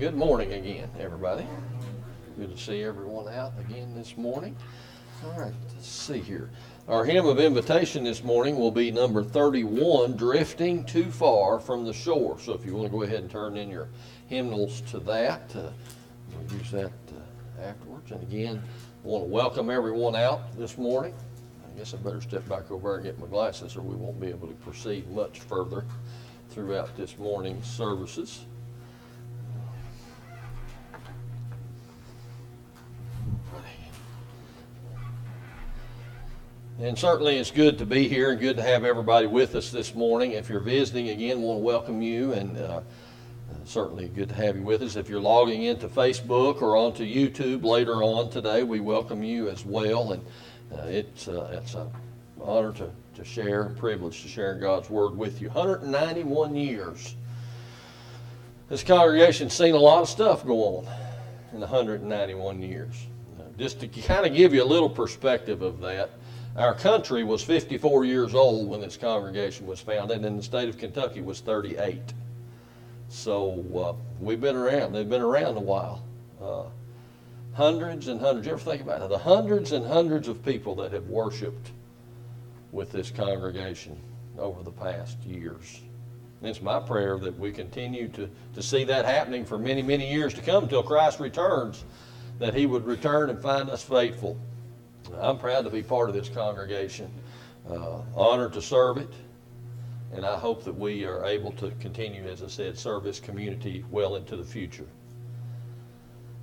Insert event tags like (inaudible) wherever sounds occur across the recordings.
good morning again, everybody. Good to see everyone out again this morning. All right, let's see here. Our hymn of invitation this morning will be number 31, Drifting Too Far from the Shore. So if you want to go ahead and turn in your hymnals to that, uh, we'll use that uh, afterwards. And again, I want to welcome everyone out this morning. I guess I better step back over and get my glasses or we won't be able to proceed much further throughout this morning's services. And certainly it's good to be here and good to have everybody with us this morning. If you're visiting again, want to welcome you and uh, certainly good to have you with us. If you're logging into Facebook or onto YouTube later on today, we welcome you as well. And uh, it's, uh, it's an honor to, to share, privilege to share God's Word with you. 191 years. This congregation's seen a lot of stuff go on in 191 years. Just to kind of give you a little perspective of that, our country was 54 years old when this congregation was founded, and the state of Kentucky was 38. So uh, we've been around. They've been around a while. Uh, hundreds and hundreds. You ever think about it? The hundreds and hundreds of people that have worshiped with this congregation over the past years. And it's my prayer that we continue to, to see that happening for many, many years to come until Christ returns, that he would return and find us faithful. I'm proud to be part of this congregation, uh, honored to serve it, and I hope that we are able to continue, as I said, serve this community well into the future.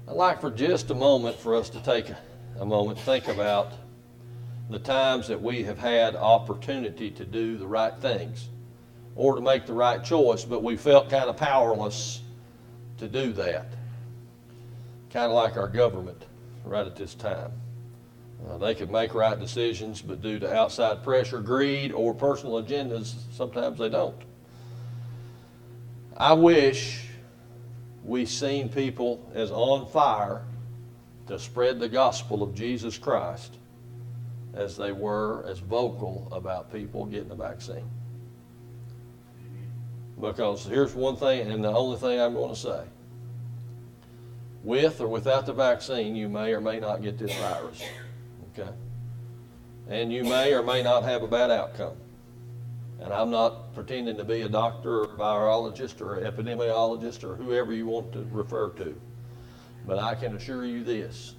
I'd like for just a moment for us to take a moment, think about the times that we have had opportunity to do the right things or to make the right choice, but we felt kind of powerless to do that. Kind of like our government right at this time. Uh, they could make right decisions, but due to outside pressure, greed, or personal agendas, sometimes they don't. I wish we seen people as on fire to spread the gospel of Jesus Christ as they were as vocal about people getting the vaccine. Because here's one thing, and the only thing I'm going to say. With or without the vaccine, you may or may not get this virus. Okay? And you may or may not have a bad outcome. And I'm not pretending to be a doctor or a virologist or an epidemiologist or whoever you want to refer to. But I can assure you this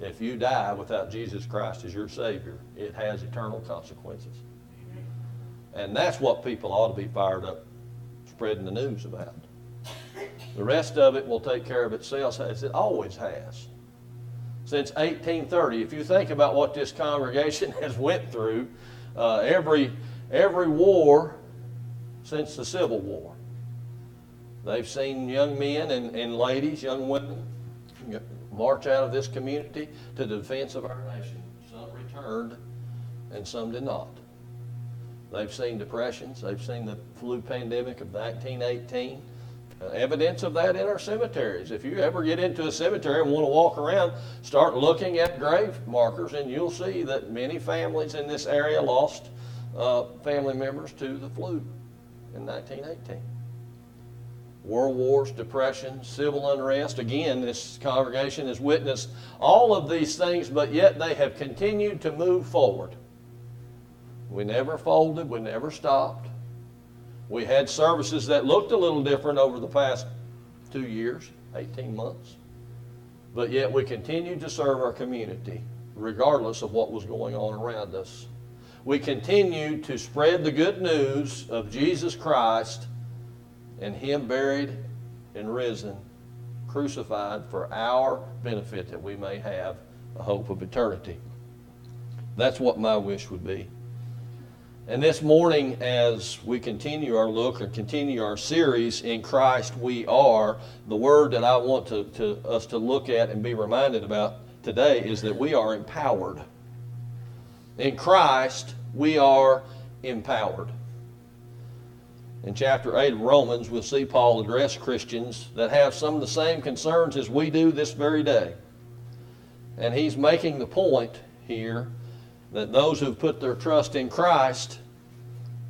if you die without Jesus Christ as your Savior, it has eternal consequences. And that's what people ought to be fired up spreading the news about. The rest of it will take care of itself as it always has since 1830. If you think about what this congregation (laughs) has went through, uh, every every war since the Civil War, they've seen young men and, and ladies, young women, march out of this community to the defense of our nation. Some returned, and some did not. They've seen depressions. They've seen the flu pandemic of 1918 evidence of that in our cemeteries. If you ever get into a cemetery and want to walk around, start looking at grave markers, and you'll see that many families in this area lost uh, family members to the flu in 1918. World wars, depression, civil unrest. Again, this congregation has witnessed all of these things, but yet they have continued to move forward. We never folded, we never stopped. We had services that looked a little different over the past two years, 18 months. But yet we continued to serve our community regardless of what was going on around us. We continued to spread the good news of Jesus Christ and Him buried and risen, crucified for our benefit that we may have a hope of eternity. That's what my wish would be. And this morning, as we continue our look or continue our series, In Christ We Are, the word that I want to, to, us to look at and be reminded about today is that we are empowered. In Christ, we are empowered. In chapter 8 of Romans, we'll see Paul address Christians that have some of the same concerns as we do this very day. And he's making the point here that those who've put their trust in Christ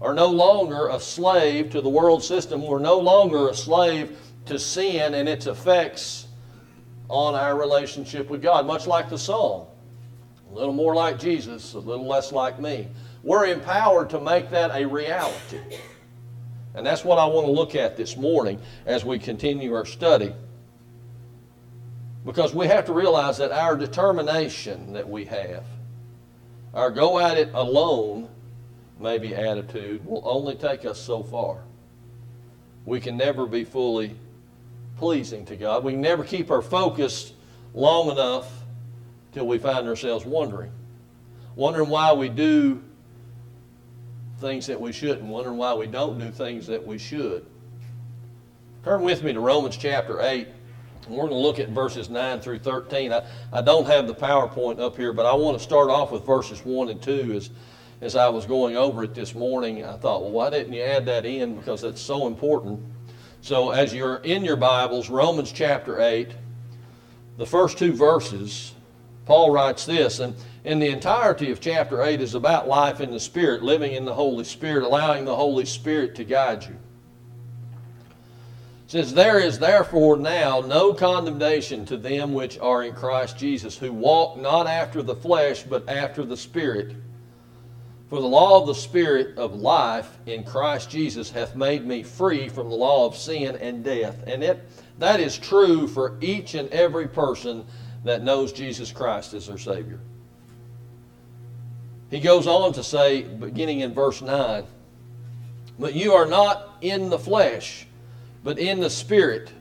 are no longer a slave to the world system. We're no longer a slave to sin and its effects on our relationship with God, much like the song. A little more like Jesus, a little less like me. We're empowered to make that a reality. And that's what I want to look at this morning as we continue our study. Because we have to realize that our determination that we have, our go at it alone, maybe attitude, will only take us so far. We can never be fully pleasing to God. We can never keep our focus long enough till we find ourselves wondering. Wondering why we do things that we shouldn't, wondering why we don't do things that we should. Turn with me to Romans chapter 8. We're going to look at verses 9 through 13. I, I don't have the PowerPoint up here, but I want to start off with verses 1 and 2 as, as I was going over it this morning. I thought, well, why didn't you add that in? Because that's so important. So, as you're in your Bibles, Romans chapter 8, the first two verses, Paul writes this, and in the entirety of chapter 8 is about life in the Spirit, living in the Holy Spirit, allowing the Holy Spirit to guide you. Says, There is therefore now no condemnation to them which are in Christ Jesus, who walk not after the flesh, but after the Spirit. For the law of the Spirit of life in Christ Jesus hath made me free from the law of sin and death. And it, that is true for each and every person that knows Jesus Christ as their Savior. He goes on to say, beginning in verse 9, But you are not in the flesh, but in the Spirit.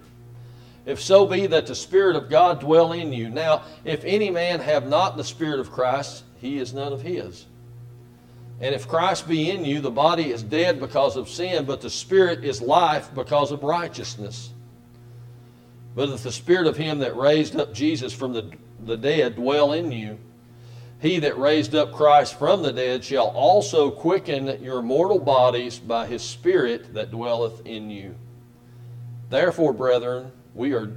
If so be that the Spirit of God dwell in you. Now, if any man have not the Spirit of Christ, he is none of his. And if Christ be in you, the body is dead because of sin, but the Spirit is life because of righteousness. But if the Spirit of him that raised up Jesus from the, the dead dwell in you, he that raised up Christ from the dead shall also quicken your mortal bodies by his Spirit that dwelleth in you. Therefore, brethren, we are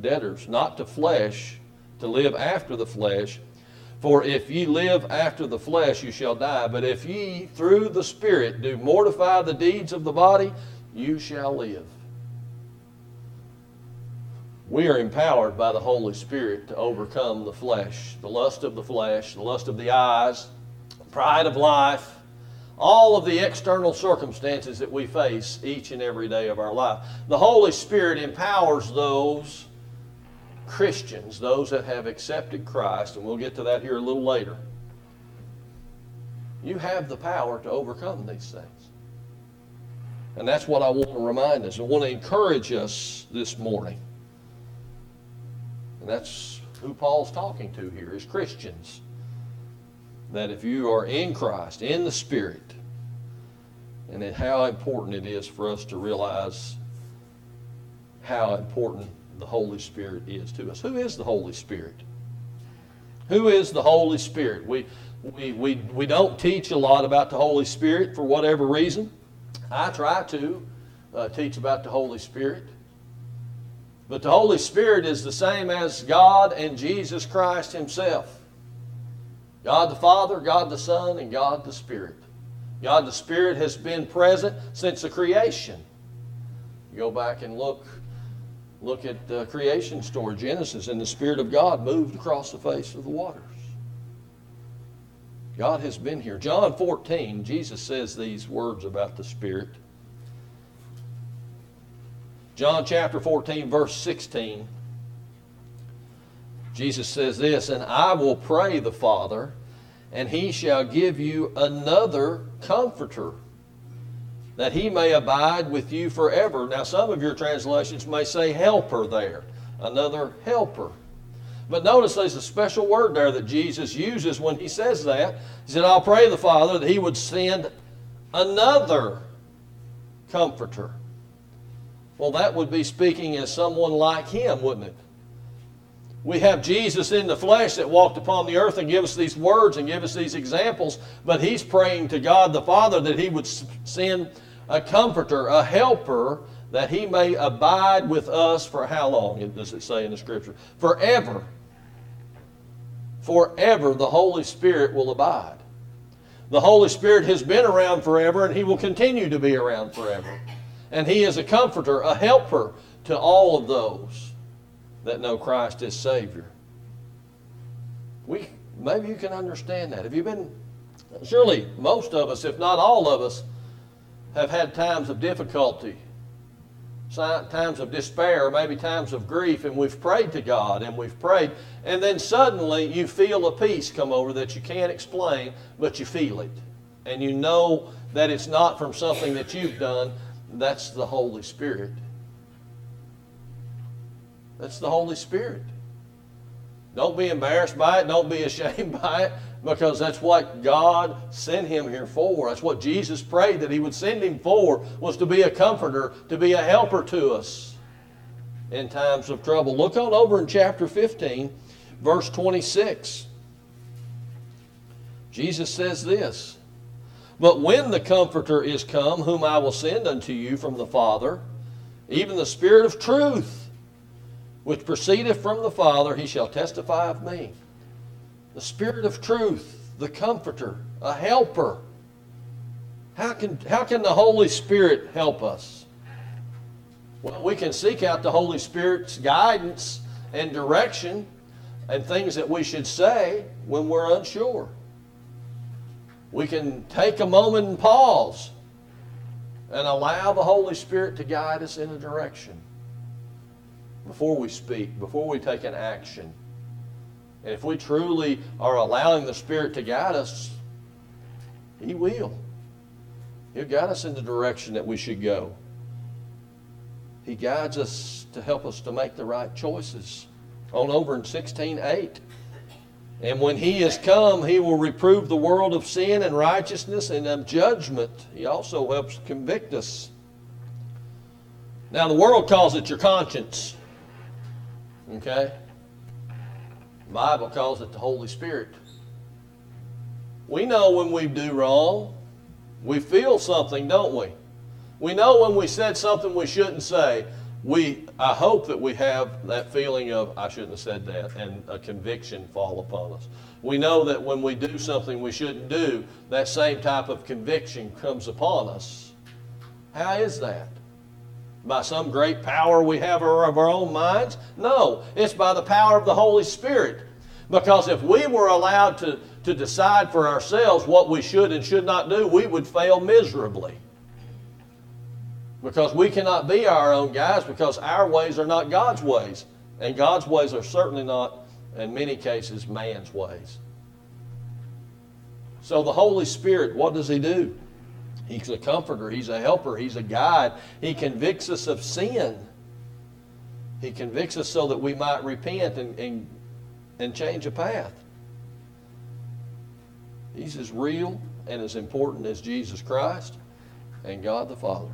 debtors, not to flesh, to live after the flesh. For if ye live after the flesh, you shall die. But if ye through the Spirit do mortify the deeds of the body, you shall live. We are empowered by the Holy Spirit to overcome the flesh, the lust of the flesh, the lust of the eyes, pride of life, all of the external circumstances that we face each and every day of our life. The Holy Spirit empowers those Christians, those that have accepted Christ, and we'll get to that here a little later, you have the power to overcome these things. And that's what I want to remind us. I want to encourage us this morning. And that's who Paul's talking to here is Christians. That if you are in Christ, in the Spirit, and how important it is for us to realize how important the Holy Spirit is to us. Who is the Holy Spirit? Who is the Holy Spirit? We, we, we, we don't teach a lot about the Holy Spirit for whatever reason. I try to uh, teach about the Holy Spirit. But the Holy Spirit is the same as God and Jesus Christ Himself God the Father, God the Son, and God the Spirit. God the Spirit has been present since the creation. You go back and look Look at the creation story, Genesis, and the Spirit of God moved across the face of the waters. God has been here. John 14, Jesus says these words about the Spirit. John chapter 14, verse 16. Jesus says this, and I will pray the Father, and he shall give you another comforter that he may abide with you forever. Now, some of your translations may say helper there, another helper. But notice there's a special word there that Jesus uses when he says that. He said, I'll pray the Father that he would send another comforter. Well, that would be speaking as someone like him, wouldn't it? We have Jesus in the flesh that walked upon the earth and give us these words and give us these examples, but he's praying to God the Father that he would send a comforter, a helper, that he may abide with us for how long, does it say in the scripture? Forever. Forever the Holy Spirit will abide. The Holy Spirit has been around forever and he will continue to be around forever. And he is a comforter, a helper to all of those that know Christ as Savior. We, maybe you can understand that. Have you been, surely most of us, if not all of us, have had times of difficulty, times of despair, maybe times of grief, and we've prayed to God and we've prayed, and then suddenly you feel a peace come over that you can't explain, but you feel it. And you know that it's not from something that you've done, that's the Holy Spirit. That's the Holy Spirit. Don't be embarrassed by it. Don't be (laughs) ashamed by it because that's what God sent him here for. That's what Jesus prayed that he would send him for was to be a comforter, to be a helper to us in times of trouble. Look on over in chapter 15, verse 26. Jesus says this, But when the Comforter is come, whom I will send unto you from the Father, even the Spirit of truth, which proceedeth from the Father, he shall testify of me. The Spirit of truth, the Comforter, a helper. How can, how can the Holy Spirit help us? Well, we can seek out the Holy Spirit's guidance and direction and things that we should say when we're unsure. We can take a moment and pause and allow the Holy Spirit to guide us in a direction before we speak, before we take an action. And if we truly are allowing the Spirit to guide us, He will. He'll guide us in the direction that we should go. He guides us to help us to make the right choices. On over in 16:8. And when he is come, he will reprove the world of sin and righteousness and of judgment. He also helps convict us. Now, the world calls it your conscience. Okay? The Bible calls it the Holy Spirit. We know when we do wrong. We feel something, don't we? We know when we said something we shouldn't say. We, I hope that we have that feeling of, I shouldn't have said that, and a conviction fall upon us. We know that when we do something we shouldn't do, that same type of conviction comes upon us. How is that? By some great power we have of our own minds. No, it's by the power of the Holy Spirit. Because if we were allowed to, to decide for ourselves what we should and should not do, we would fail miserably. Because we cannot be our own guys because our ways are not God's ways. And God's ways are certainly not, in many cases, man's ways. So the Holy Spirit, what does He do? He's a comforter, He's a helper, He's a guide. He convicts us of sin. He convicts us so that we might repent and, and, and change a path. He's as real and as important as Jesus Christ and God the Father.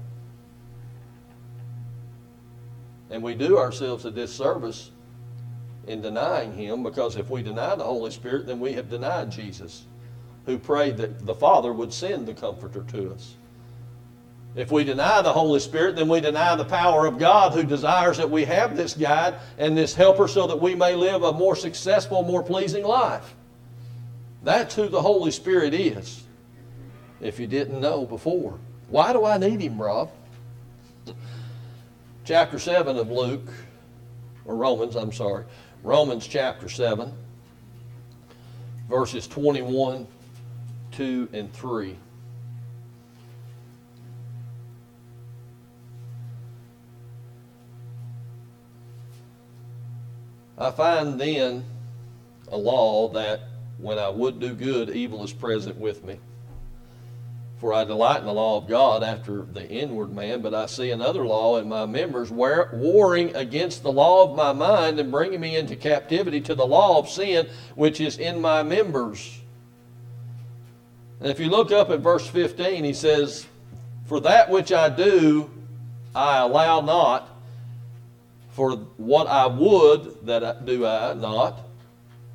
And we do ourselves a disservice in denying Him because if we deny the Holy Spirit, then we have denied Jesus who prayed that the Father would send the Comforter to us. If we deny the Holy Spirit, then we deny the power of God who desires that we have this guide and this helper so that we may live a more successful, more pleasing life. That's who the Holy Spirit is, if you didn't know before. Why do I need him, Rob? Chapter 7 of Luke, or Romans, I'm sorry. Romans chapter 7, verses 21 2 and 3. I find then a law that when I would do good, evil is present with me. For I delight in the law of God after the inward man, but I see another law in my members, warring against the law of my mind and bringing me into captivity to the law of sin which is in my members. And if you look up at verse 15, he says, For that which I do, I allow not. For what I would, that I, do I not.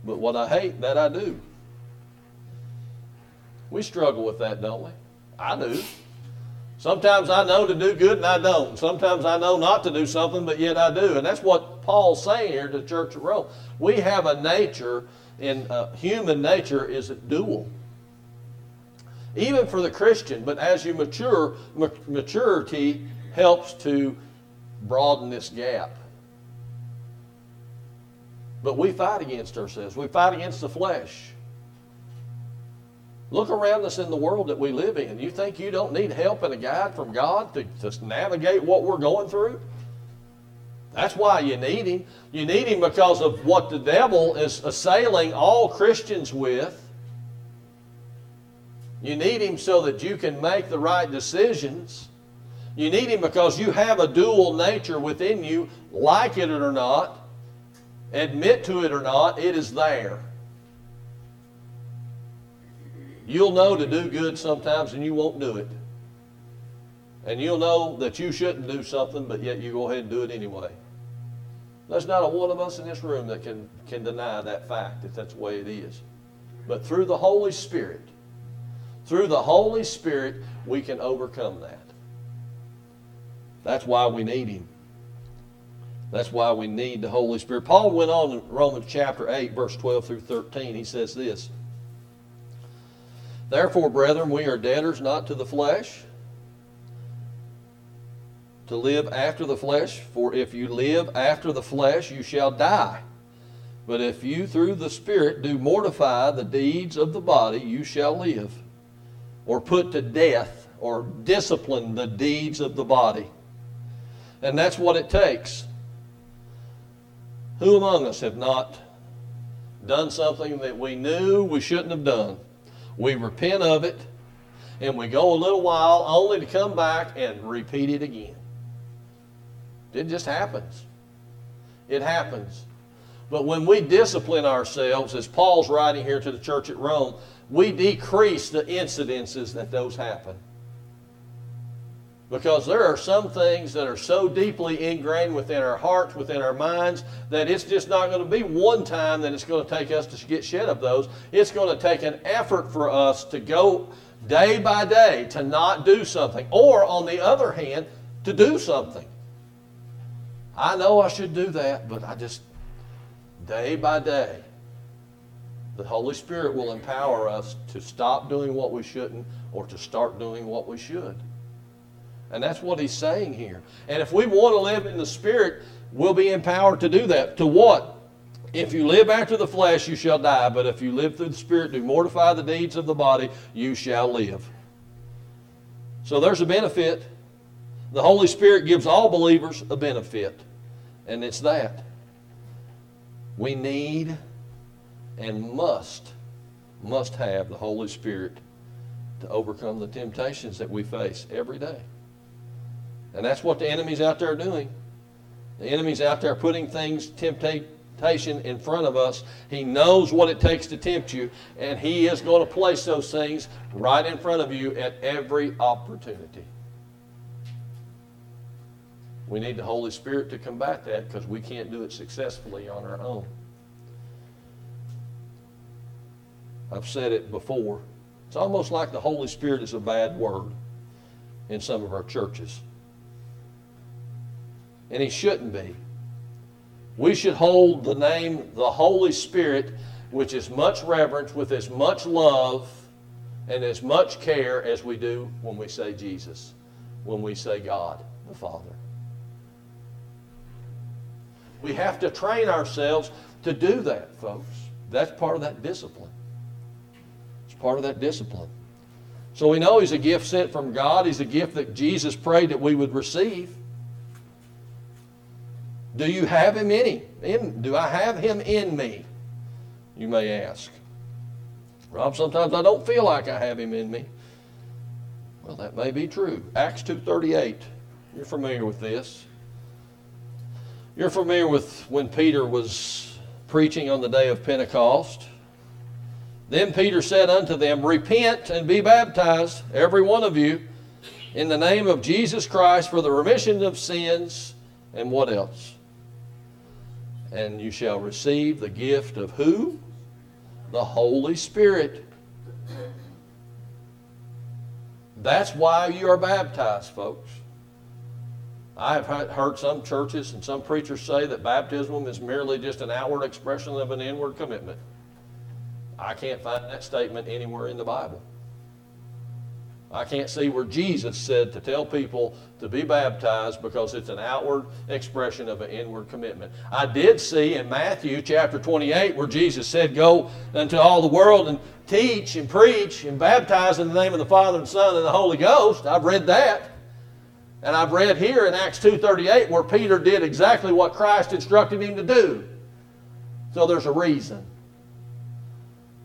But what I hate, that I do. We struggle with that, don't we? I do. Sometimes I know to do good and I don't. Sometimes I know not to do something, but yet I do. And that's what Paul's saying here to the church of Rome. We have a nature, and uh, human nature is dual even for the Christian. But as you mature, maturity helps to broaden this gap. But we fight against ourselves. We fight against the flesh. Look around us in the world that we live in. You think you don't need help and a guide from God to, to navigate what we're going through? That's why you need Him. You need Him because of what the devil is assailing all Christians with. You need Him so that you can make the right decisions. You need Him because you have a dual nature within you, like it or not, admit to it or not, it is there. You'll know to do good sometimes and you won't do it. And you'll know that you shouldn't do something, but yet you go ahead and do it anyway. There's not a one of us in this room that can, can deny that fact, if that's the way it is. But through the Holy Spirit, through the Holy Spirit, we can overcome that. That's why we need Him. That's why we need the Holy Spirit. Paul went on in Romans chapter 8, verse 12 through 13. He says this Therefore, brethren, we are debtors not to the flesh, to live after the flesh. For if you live after the flesh, you shall die. But if you through the Spirit do mortify the deeds of the body, you shall live. Or put to death, or discipline the deeds of the body. And that's what it takes. Who among us have not done something that we knew we shouldn't have done? We repent of it, and we go a little while only to come back and repeat it again. It just happens. It happens. But when we discipline ourselves, as Paul's writing here to the church at Rome, we decrease the incidences that those happen. Because there are some things that are so deeply ingrained within our hearts, within our minds, that it's just not going to be one time that it's going to take us to get shed of those. It's going to take an effort for us to go day by day to not do something. Or, on the other hand, to do something. I know I should do that, but I just, day by day, the Holy Spirit will empower us to stop doing what we shouldn't or to start doing what we should. And that's what he's saying here. And if we want to live in the Spirit, we'll be empowered to do that. To what? If you live after the flesh, you shall die. But if you live through the Spirit, do mortify the deeds of the body, you shall live. So there's a benefit. The Holy Spirit gives all believers a benefit. And it's that. We need and must, must have the Holy Spirit to overcome the temptations that we face every day. And that's what the enemy's out there doing. The enemy's out there putting things, temptation in front of us. He knows what it takes to tempt you, and he is going to place those things right in front of you at every opportunity. We need the Holy Spirit to combat that because we can't do it successfully on our own. I've said it before. It's almost like the Holy Spirit is a bad word in some of our churches and he shouldn't be. We should hold the name the Holy Spirit, which is much reverence, with as much love and as much care as we do when we say Jesus, when we say God the Father. We have to train ourselves to do that, folks. That's part of that discipline. It's part of that discipline. So we know He's a gift sent from God. He's a gift that Jesus prayed that we would receive. Do you have him in? In, do I have him in me? You may ask. Rob, sometimes I don't feel like I have him in me. Well, that may be true. Acts 2.38. You're familiar with this. You're familiar with when Peter was preaching on the day of Pentecost. Then Peter said unto them, Repent and be baptized, every one of you, in the name of Jesus Christ for the remission of sins. And what else? and you shall receive the gift of who? The Holy Spirit. That's why you are baptized, folks. I've heard some churches and some preachers say that baptism is merely just an outward expression of an inward commitment. I can't find that statement anywhere in the Bible. I can't see where Jesus said to tell people to be baptized because it's an outward expression of an inward commitment. I did see in Matthew chapter 28 where Jesus said, Go into all the world and teach and preach and baptize in the name of the Father and Son and the Holy Ghost. I've read that. And I've read here in Acts 2.38 where Peter did exactly what Christ instructed him to do. So there's a reason.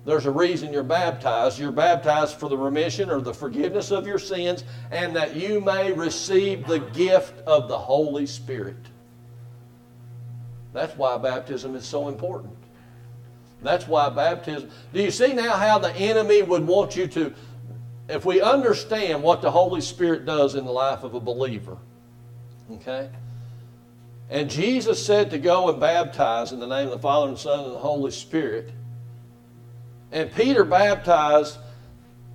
There's a reason you're baptized. You're baptized for the remission or the forgiveness of your sins and that you may receive the gift of the Holy Spirit. That's why baptism is so important. That's why baptism. Do you see now how the enemy would want you to, if we understand what the Holy Spirit does in the life of a believer, okay? And Jesus said to go and baptize in the name of the Father and Son and the Holy Spirit. And Peter baptized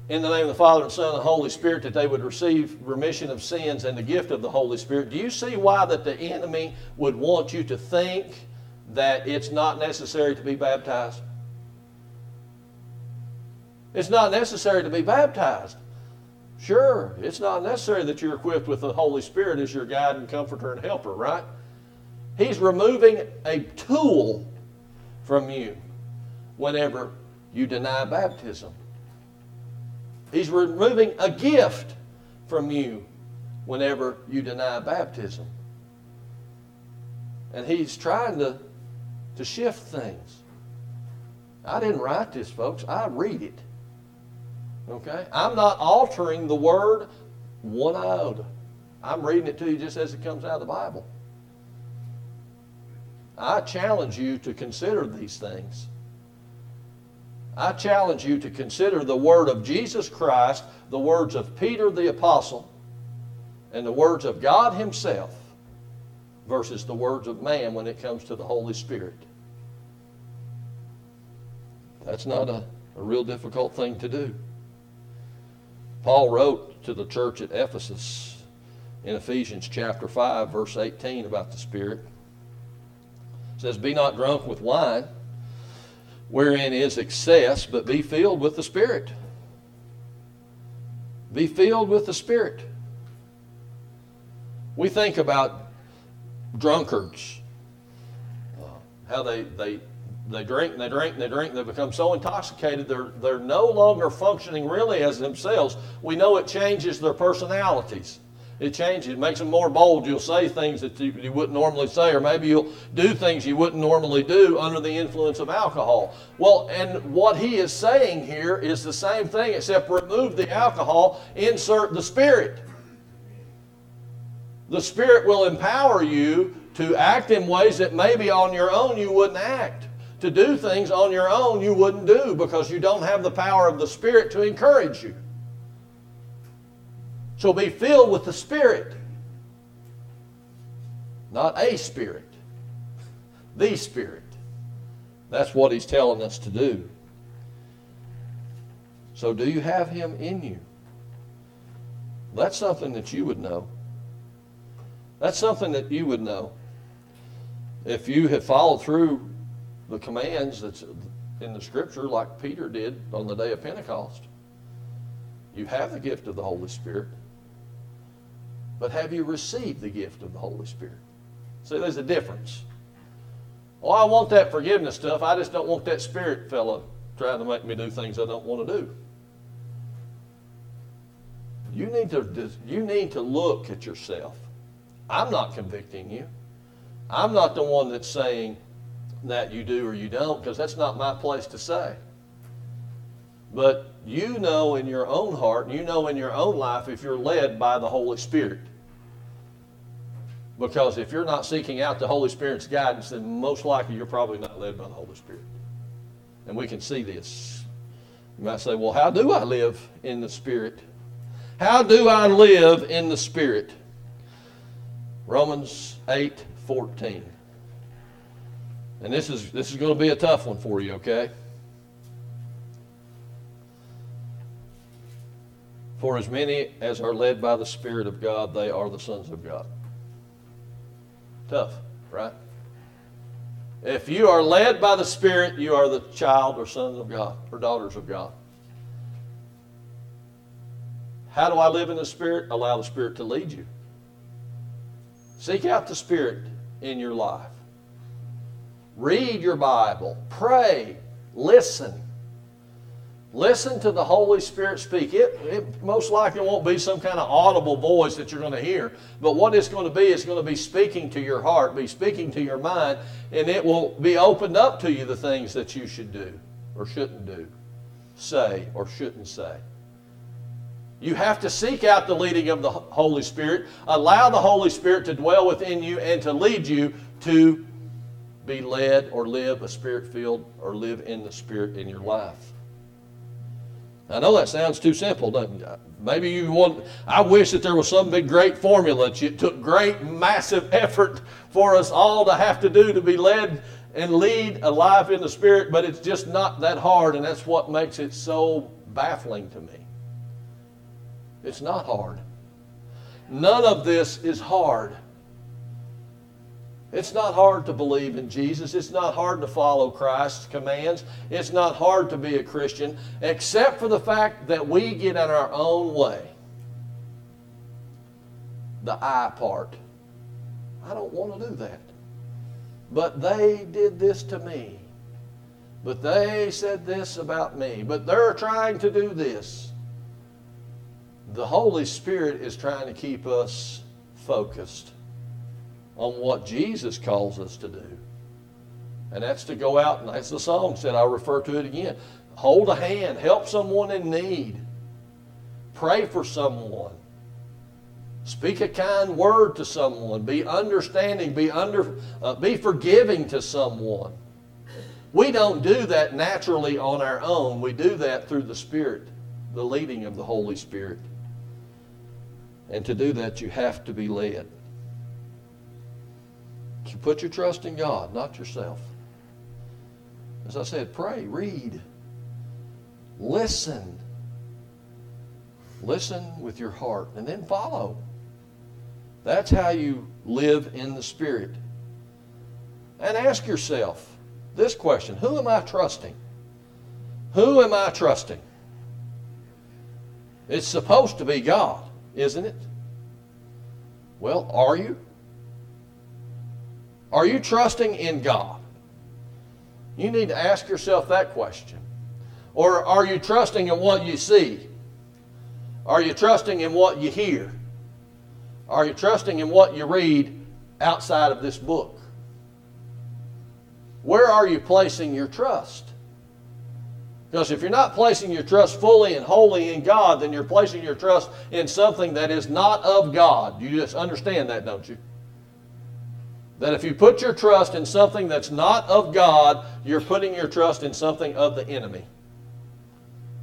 in the name of the Father and Son and the Holy Spirit that they would receive remission of sins and the gift of the Holy Spirit. Do you see why that the enemy would want you to think that it's not necessary to be baptized? It's not necessary to be baptized. Sure, it's not necessary that you're equipped with the Holy Spirit as your guide and comforter and helper, right? He's removing a tool from you whenever you deny baptism. He's removing a gift from you whenever you deny baptism. And he's trying to, to shift things. I didn't write this, folks. I read it. Okay? I'm not altering the word one iota. I'm reading it to you just as it comes out of the Bible. I challenge you to consider these things. I challenge you to consider the word of Jesus Christ, the words of Peter the Apostle, and the words of God Himself versus the words of man when it comes to the Holy Spirit. That's not a, a real difficult thing to do. Paul wrote to the church at Ephesus in Ephesians chapter 5, verse 18 about the Spirit. It says, Be not drunk with wine wherein is excess, but be filled with the Spirit. Be filled with the Spirit. We think about drunkards, uh, how they, they, they drink and they drink and they drink, and they become so intoxicated they're, they're no longer functioning really as themselves. We know it changes their personalities. It changes. It makes them more bold. You'll say things that you, you, wouldn't normally say, or maybe you'll do things you wouldn't normally do under the influence of alcohol. Well, and what he is saying here is the same thing, except remove the alcohol, insert the Spirit. The Spirit will empower you to act in ways that maybe on your own you wouldn't act. To do things on your own you wouldn't do because you don't have the power of the Spirit to encourage you. So be filled with the Spirit. Not a spirit, the Spirit. That's what he's telling us to do. So, do you have him in you? That's something that you would know. That's something that you would know. If you have followed through the commands that's in the scripture, like Peter did on the day of Pentecost, you have the gift of the Holy Spirit. But have you received the gift of the Holy Spirit? See, there's a difference. Oh, I want that forgiveness stuff. I just don't want that spirit fellow trying to make me do things I don't want to do. You need to, you need to look at yourself. I'm not convicting you. I'm not the one that's saying that you do or you don't, because that's not my place to say. But you know in your own heart, you know in your own life if you're led by the Holy Spirit. Because if you're not seeking out the Holy Spirit's guidance, then most likely you're probably not led by the Holy Spirit. And we can see this. You might say, well, how do I live in the Spirit? How do I live in the Spirit? Romans 8 14. And this is, this is going to be a tough one for you, okay? For as many as are led by the Spirit of God, they are the sons of God. Tough, right? If you are led by the Spirit, you are the child or son of God or daughters of God. How do I live in the Spirit? Allow the Spirit to lead you. Seek out the Spirit in your life. Read your Bible. Pray. Listen. Listen to the Holy Spirit speak. It, it most likely won't be some kind of audible voice that you're going to hear, but what it's going to be is going to be speaking to your heart, be speaking to your mind, and it will be opened up to you the things that you should do or shouldn't do, say or shouldn't say. You have to seek out the leading of the Holy Spirit, allow the Holy Spirit to dwell within you and to lead you to be led or live a spirit filled or live in the Spirit in your life. I know that sounds too simple, doesn't it? Maybe you want, I wish that there was some big great formula that it took great massive (laughs) effort for us all to have to do to be led and lead a life in the Spirit, but it's just not that hard, and that's what makes it so baffling to me. It's not hard. None of this is hard. It's not hard to believe in Jesus. It's not hard to follow Christ's commands. It's not hard to be a Christian, except for the fact that we get in our own way. The I part. I don't want to do that. But they did this to me. But they said this about me. But they're trying to do this. The Holy Spirit is trying to keep us focused on what Jesus calls us to do. And that's to go out, and as the song said, I'll refer to it again. Hold a hand, help someone in need, pray for someone, speak a kind word to someone, be understanding, be, under, uh, be forgiving to someone. We don't do that naturally on our own. We do that through the Spirit, the leading of the Holy Spirit. And to do that, you have to be led. So put your trust in God, not yourself. As I said, pray, read, listen. Listen with your heart and then follow. That's how you live in the Spirit. And ask yourself this question Who am I trusting? Who am I trusting? It's supposed to be God, isn't it? Well, are you? Are you trusting in God? You need to ask yourself that question. Or are you trusting in what you see? Are you trusting in what you hear? Are you trusting in what you read outside of this book? Where are you placing your trust? Because if you're not placing your trust fully and wholly in God, then you're placing your trust in something that is not of God. You just understand that, don't you? That if you put your trust in something that's not of God, you're putting your trust in something of the enemy.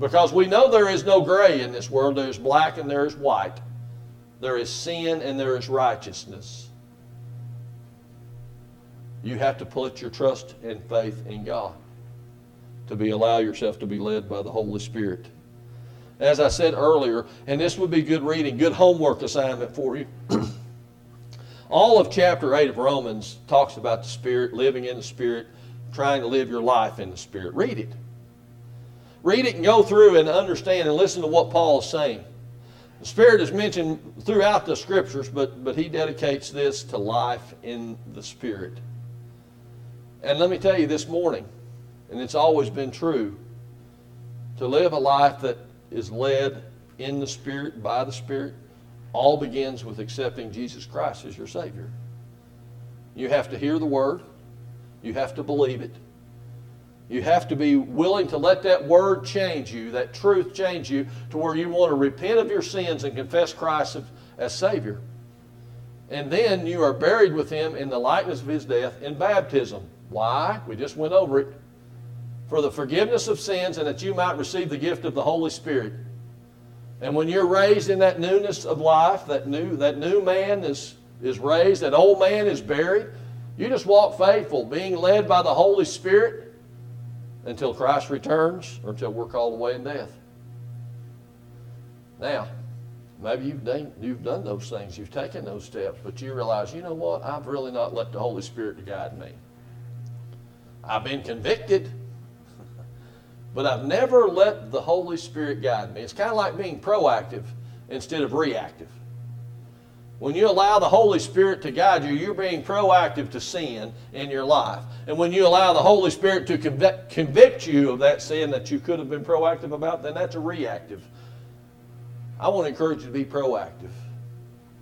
Because we know there is no gray in this world. There is black and there is white. There is sin and there is righteousness. You have to put your trust and faith in God to be allow yourself to be led by the Holy Spirit. As I said earlier, and this would be good reading, good homework assignment for you. All of chapter 8 of Romans talks about the Spirit, living in the Spirit, trying to live your life in the Spirit. Read it. Read it and go through and understand and listen to what Paul is saying. The Spirit is mentioned throughout the Scriptures, but, but he dedicates this to life in the Spirit. And let me tell you this morning, and it's always been true, to live a life that is led in the Spirit, by the Spirit, all begins with accepting Jesus Christ as your Savior. You have to hear the Word, you have to believe it. You have to be willing to let that word change you, that truth change you, to where you want to repent of your sins and confess Christ as Savior. And then you are buried with Him in the likeness of His death in baptism. Why? We just went over it. For the forgiveness of sins and that you might receive the gift of the Holy Spirit. And when you're raised in that newness of life, that new, that new man is, is raised, that old man is buried, you just walk faithful, being led by the Holy Spirit until Christ returns or until we're called away in death. Now, maybe you've done, you've done those things, you've taken those steps, but you realize, you know what, I've really not let the Holy Spirit guide me. I've been convicted. But I've never let the Holy Spirit guide me. It's kind of like being proactive. instead of reactive. When you allow the Holy Spirit to guide you, you're being proactive to sin in your life. And when you allow the Holy Spirit to convict, you of that sin that you could have been proactive about, then that's a reactive. I want to encourage you to be proactive.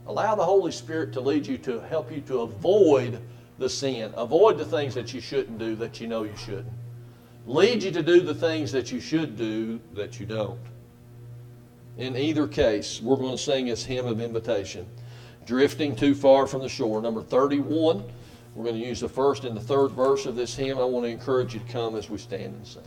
Allow the Holy Spirit to lead you to help you to avoid the sin, avoid the things that you shouldn't do that you know you shouldn't lead you to do the things that you should do that you don't. In either case, we're going to sing this hymn of invitation, Drifting Too Far from the Shore, number 31. We're going to use the first and the third verse of this hymn. I want to encourage you to come as we stand and sing.